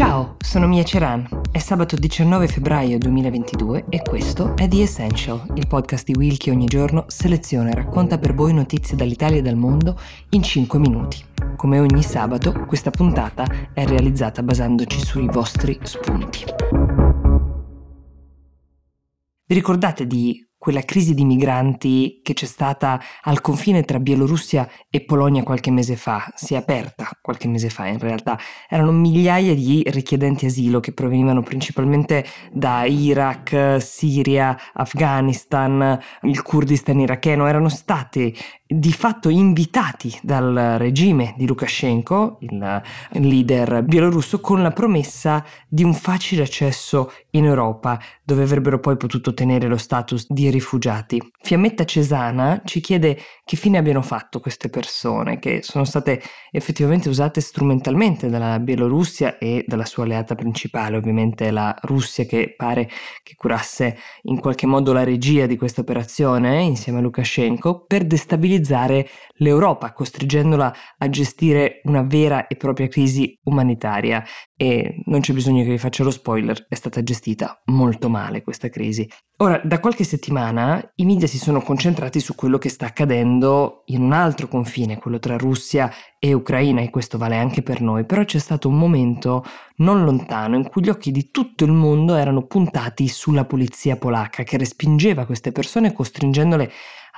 Ciao, sono Mia Ceran. È sabato 19 febbraio 2022 e questo è The Essential, il podcast di Will che ogni giorno seleziona e racconta per voi notizie dall'Italia e dal mondo in 5 minuti. Come ogni sabato, questa puntata è realizzata basandoci sui vostri spunti. Vi ricordate di quella crisi di migranti che c'è stata al confine tra Bielorussia e Polonia qualche mese fa, si è aperta qualche mese fa in realtà, erano migliaia di richiedenti asilo che provenivano principalmente da Iraq, Siria, Afghanistan, il Kurdistan iracheno, erano stati di fatto invitati dal regime di Lukashenko, il leader bielorusso, con la promessa di un facile accesso in Europa, dove avrebbero poi potuto ottenere lo status di rifugiati. Fiammetta Cesana ci chiede che fine abbiano fatto queste persone, che sono state effettivamente usate strumentalmente dalla Bielorussia e dalla sua alleata principale, ovviamente la Russia, che pare che curasse in qualche modo la regia di questa operazione insieme a Lukashenko, per destabilizzare l'Europa, costringendola a gestire una vera e propria crisi umanitaria. E non c'è bisogno che vi faccia lo spoiler, è stata gestita molto male questa crisi. Ora, da qualche settimana i media si sono concentrati su quello che sta accadendo in un altro confine, quello tra Russia e Ucraina, e questo vale anche per noi, però c'è stato un momento non lontano in cui gli occhi di tutto il mondo erano puntati sulla polizia polacca che respingeva queste persone costringendole a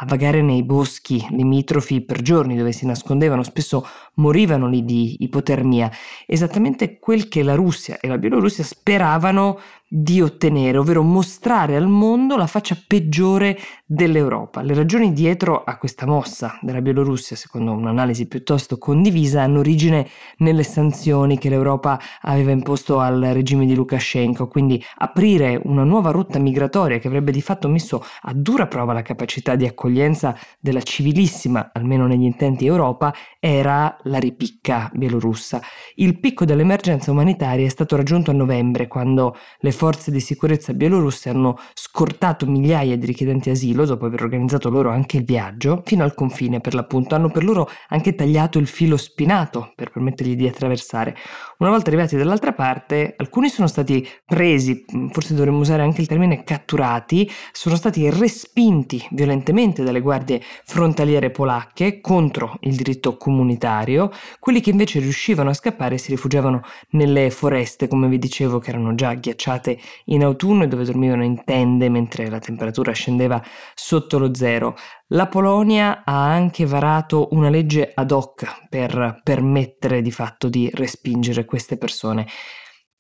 vagare nei boschi limitrofi per giorni dove si nascondevano, spesso morivano lì di ipotermia, esattamente quel che la Russia e la Bielorussia speravano di ottenere, ovvero mostrare al mondo la faccia peggiore dell'Europa. Le ragioni dietro a questa mossa della Bielorussia, secondo un'analisi piuttosto condivisa, hanno origine nelle sanzioni che l'Europa aveva imposto al regime di Lukashenko, quindi aprire una nuova rotta migratoria che avrebbe di fatto messo a dura prova la capacità di accoglienza della civilissima, almeno negli intenti Europa, era la ripicca bielorussa. Il picco dell'emergenza umanitaria è stato raggiunto a novembre, quando le forze di sicurezza bielorusse hanno scortato migliaia di richiedenti asilo dopo aver organizzato loro anche il viaggio fino al confine per l'appunto. Hanno per loro anche tagliato il filo spinato per permettergli di attraversare. Una volta arrivati dall'altra parte, alcuni sono stati presi, forse dovremmo usare anche il termine catturati, sono stati respinti violentemente dalle guardie frontaliere polacche contro il diritto comunitario. Quelli che invece riuscivano a scappare si rifugiavano nelle foreste, come vi dicevo, che erano già ghiacciate in autunno e dove dormivano in tende mentre la temperatura scendeva sotto lo zero. La Polonia ha anche varato una legge ad hoc per permettere di fatto di respingere queste persone.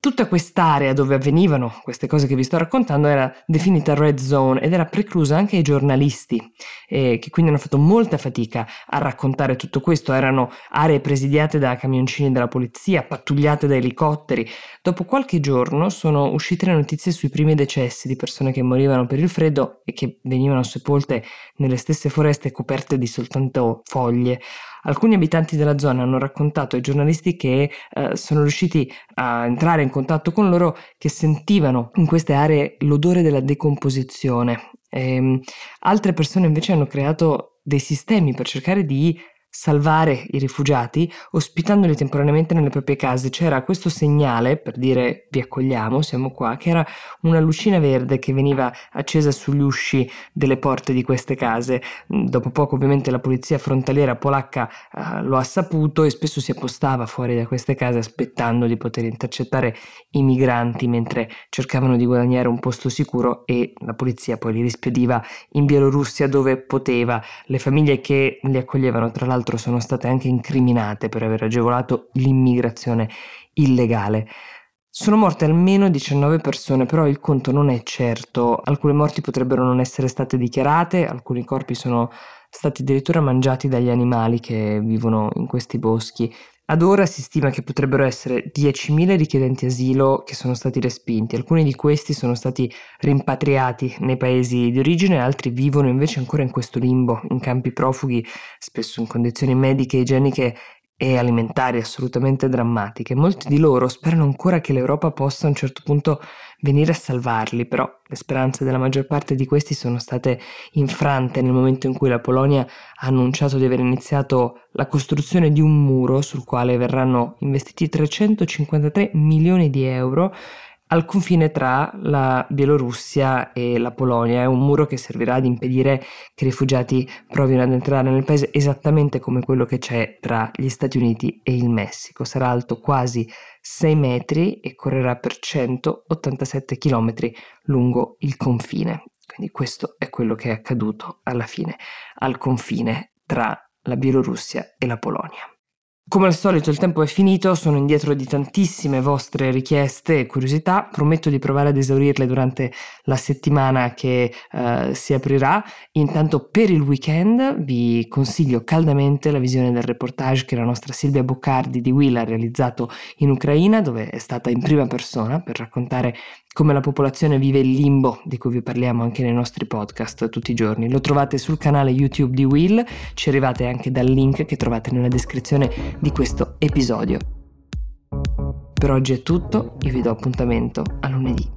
Tutta quest'area dove avvenivano queste cose che vi sto raccontando era definita red zone ed era preclusa anche ai giornalisti, eh, che quindi hanno fatto molta fatica a raccontare tutto questo. Erano aree presidiate da camioncini della polizia, pattugliate da elicotteri. Dopo qualche giorno sono uscite le notizie sui primi decessi di persone che morivano per il freddo e che venivano sepolte nelle stesse foreste coperte di soltanto foglie. Alcuni abitanti della zona hanno raccontato ai giornalisti che eh, sono riusciti a entrare in contatto con loro che sentivano in queste aree l'odore della decomposizione. E, ehm, altre persone invece hanno creato dei sistemi per cercare di salvare i rifugiati ospitandoli temporaneamente nelle proprie case. C'era questo segnale per dire vi accogliamo, siamo qua, che era una lucina verde che veniva accesa sugli usci delle porte di queste case. Dopo poco ovviamente la polizia frontaliera polacca uh, lo ha saputo e spesso si appostava fuori da queste case aspettando di poter intercettare i migranti mentre cercavano di guadagnare un posto sicuro e la polizia poi li rispediva in Bielorussia dove poteva. Le famiglie che li accoglievano tra l'altro l'altro sono state anche incriminate per aver agevolato l'immigrazione illegale. Sono morte almeno 19 persone, però il conto non è certo. Alcune morti potrebbero non essere state dichiarate, alcuni corpi sono stati addirittura mangiati dagli animali che vivono in questi boschi. Ad ora si stima che potrebbero essere 10.000 richiedenti asilo che sono stati respinti, alcuni di questi sono stati rimpatriati nei paesi di origine, altri vivono invece ancora in questo limbo, in campi profughi, spesso in condizioni mediche e igieniche e alimentari assolutamente drammatiche. Molti di loro sperano ancora che l'Europa possa a un certo punto venire a salvarli, però le speranze della maggior parte di questi sono state infrante nel momento in cui la Polonia ha annunciato di aver iniziato la costruzione di un muro sul quale verranno investiti 353 milioni di euro al confine tra la Bielorussia e la Polonia. È un muro che servirà ad impedire che i rifugiati provino ad entrare nel paese esattamente come quello che c'è tra gli Stati Uniti e il Messico. Sarà alto quasi 6 metri e correrà per 187 km lungo il confine. Quindi questo è quello che è accaduto alla fine al confine tra la Bielorussia e la Polonia. Come al solito il tempo è finito, sono indietro di tantissime vostre richieste e curiosità, prometto di provare ad esaurirle durante la settimana che uh, si aprirà. Intanto per il weekend vi consiglio caldamente la visione del reportage che la nostra Silvia Boccardi di Will ha realizzato in Ucraina, dove è stata in prima persona per raccontare come la popolazione vive il limbo di cui vi parliamo anche nei nostri podcast tutti i giorni. Lo trovate sul canale YouTube di Will, ci arrivate anche dal link che trovate nella descrizione di questo episodio. Per oggi è tutto, io vi do appuntamento a lunedì.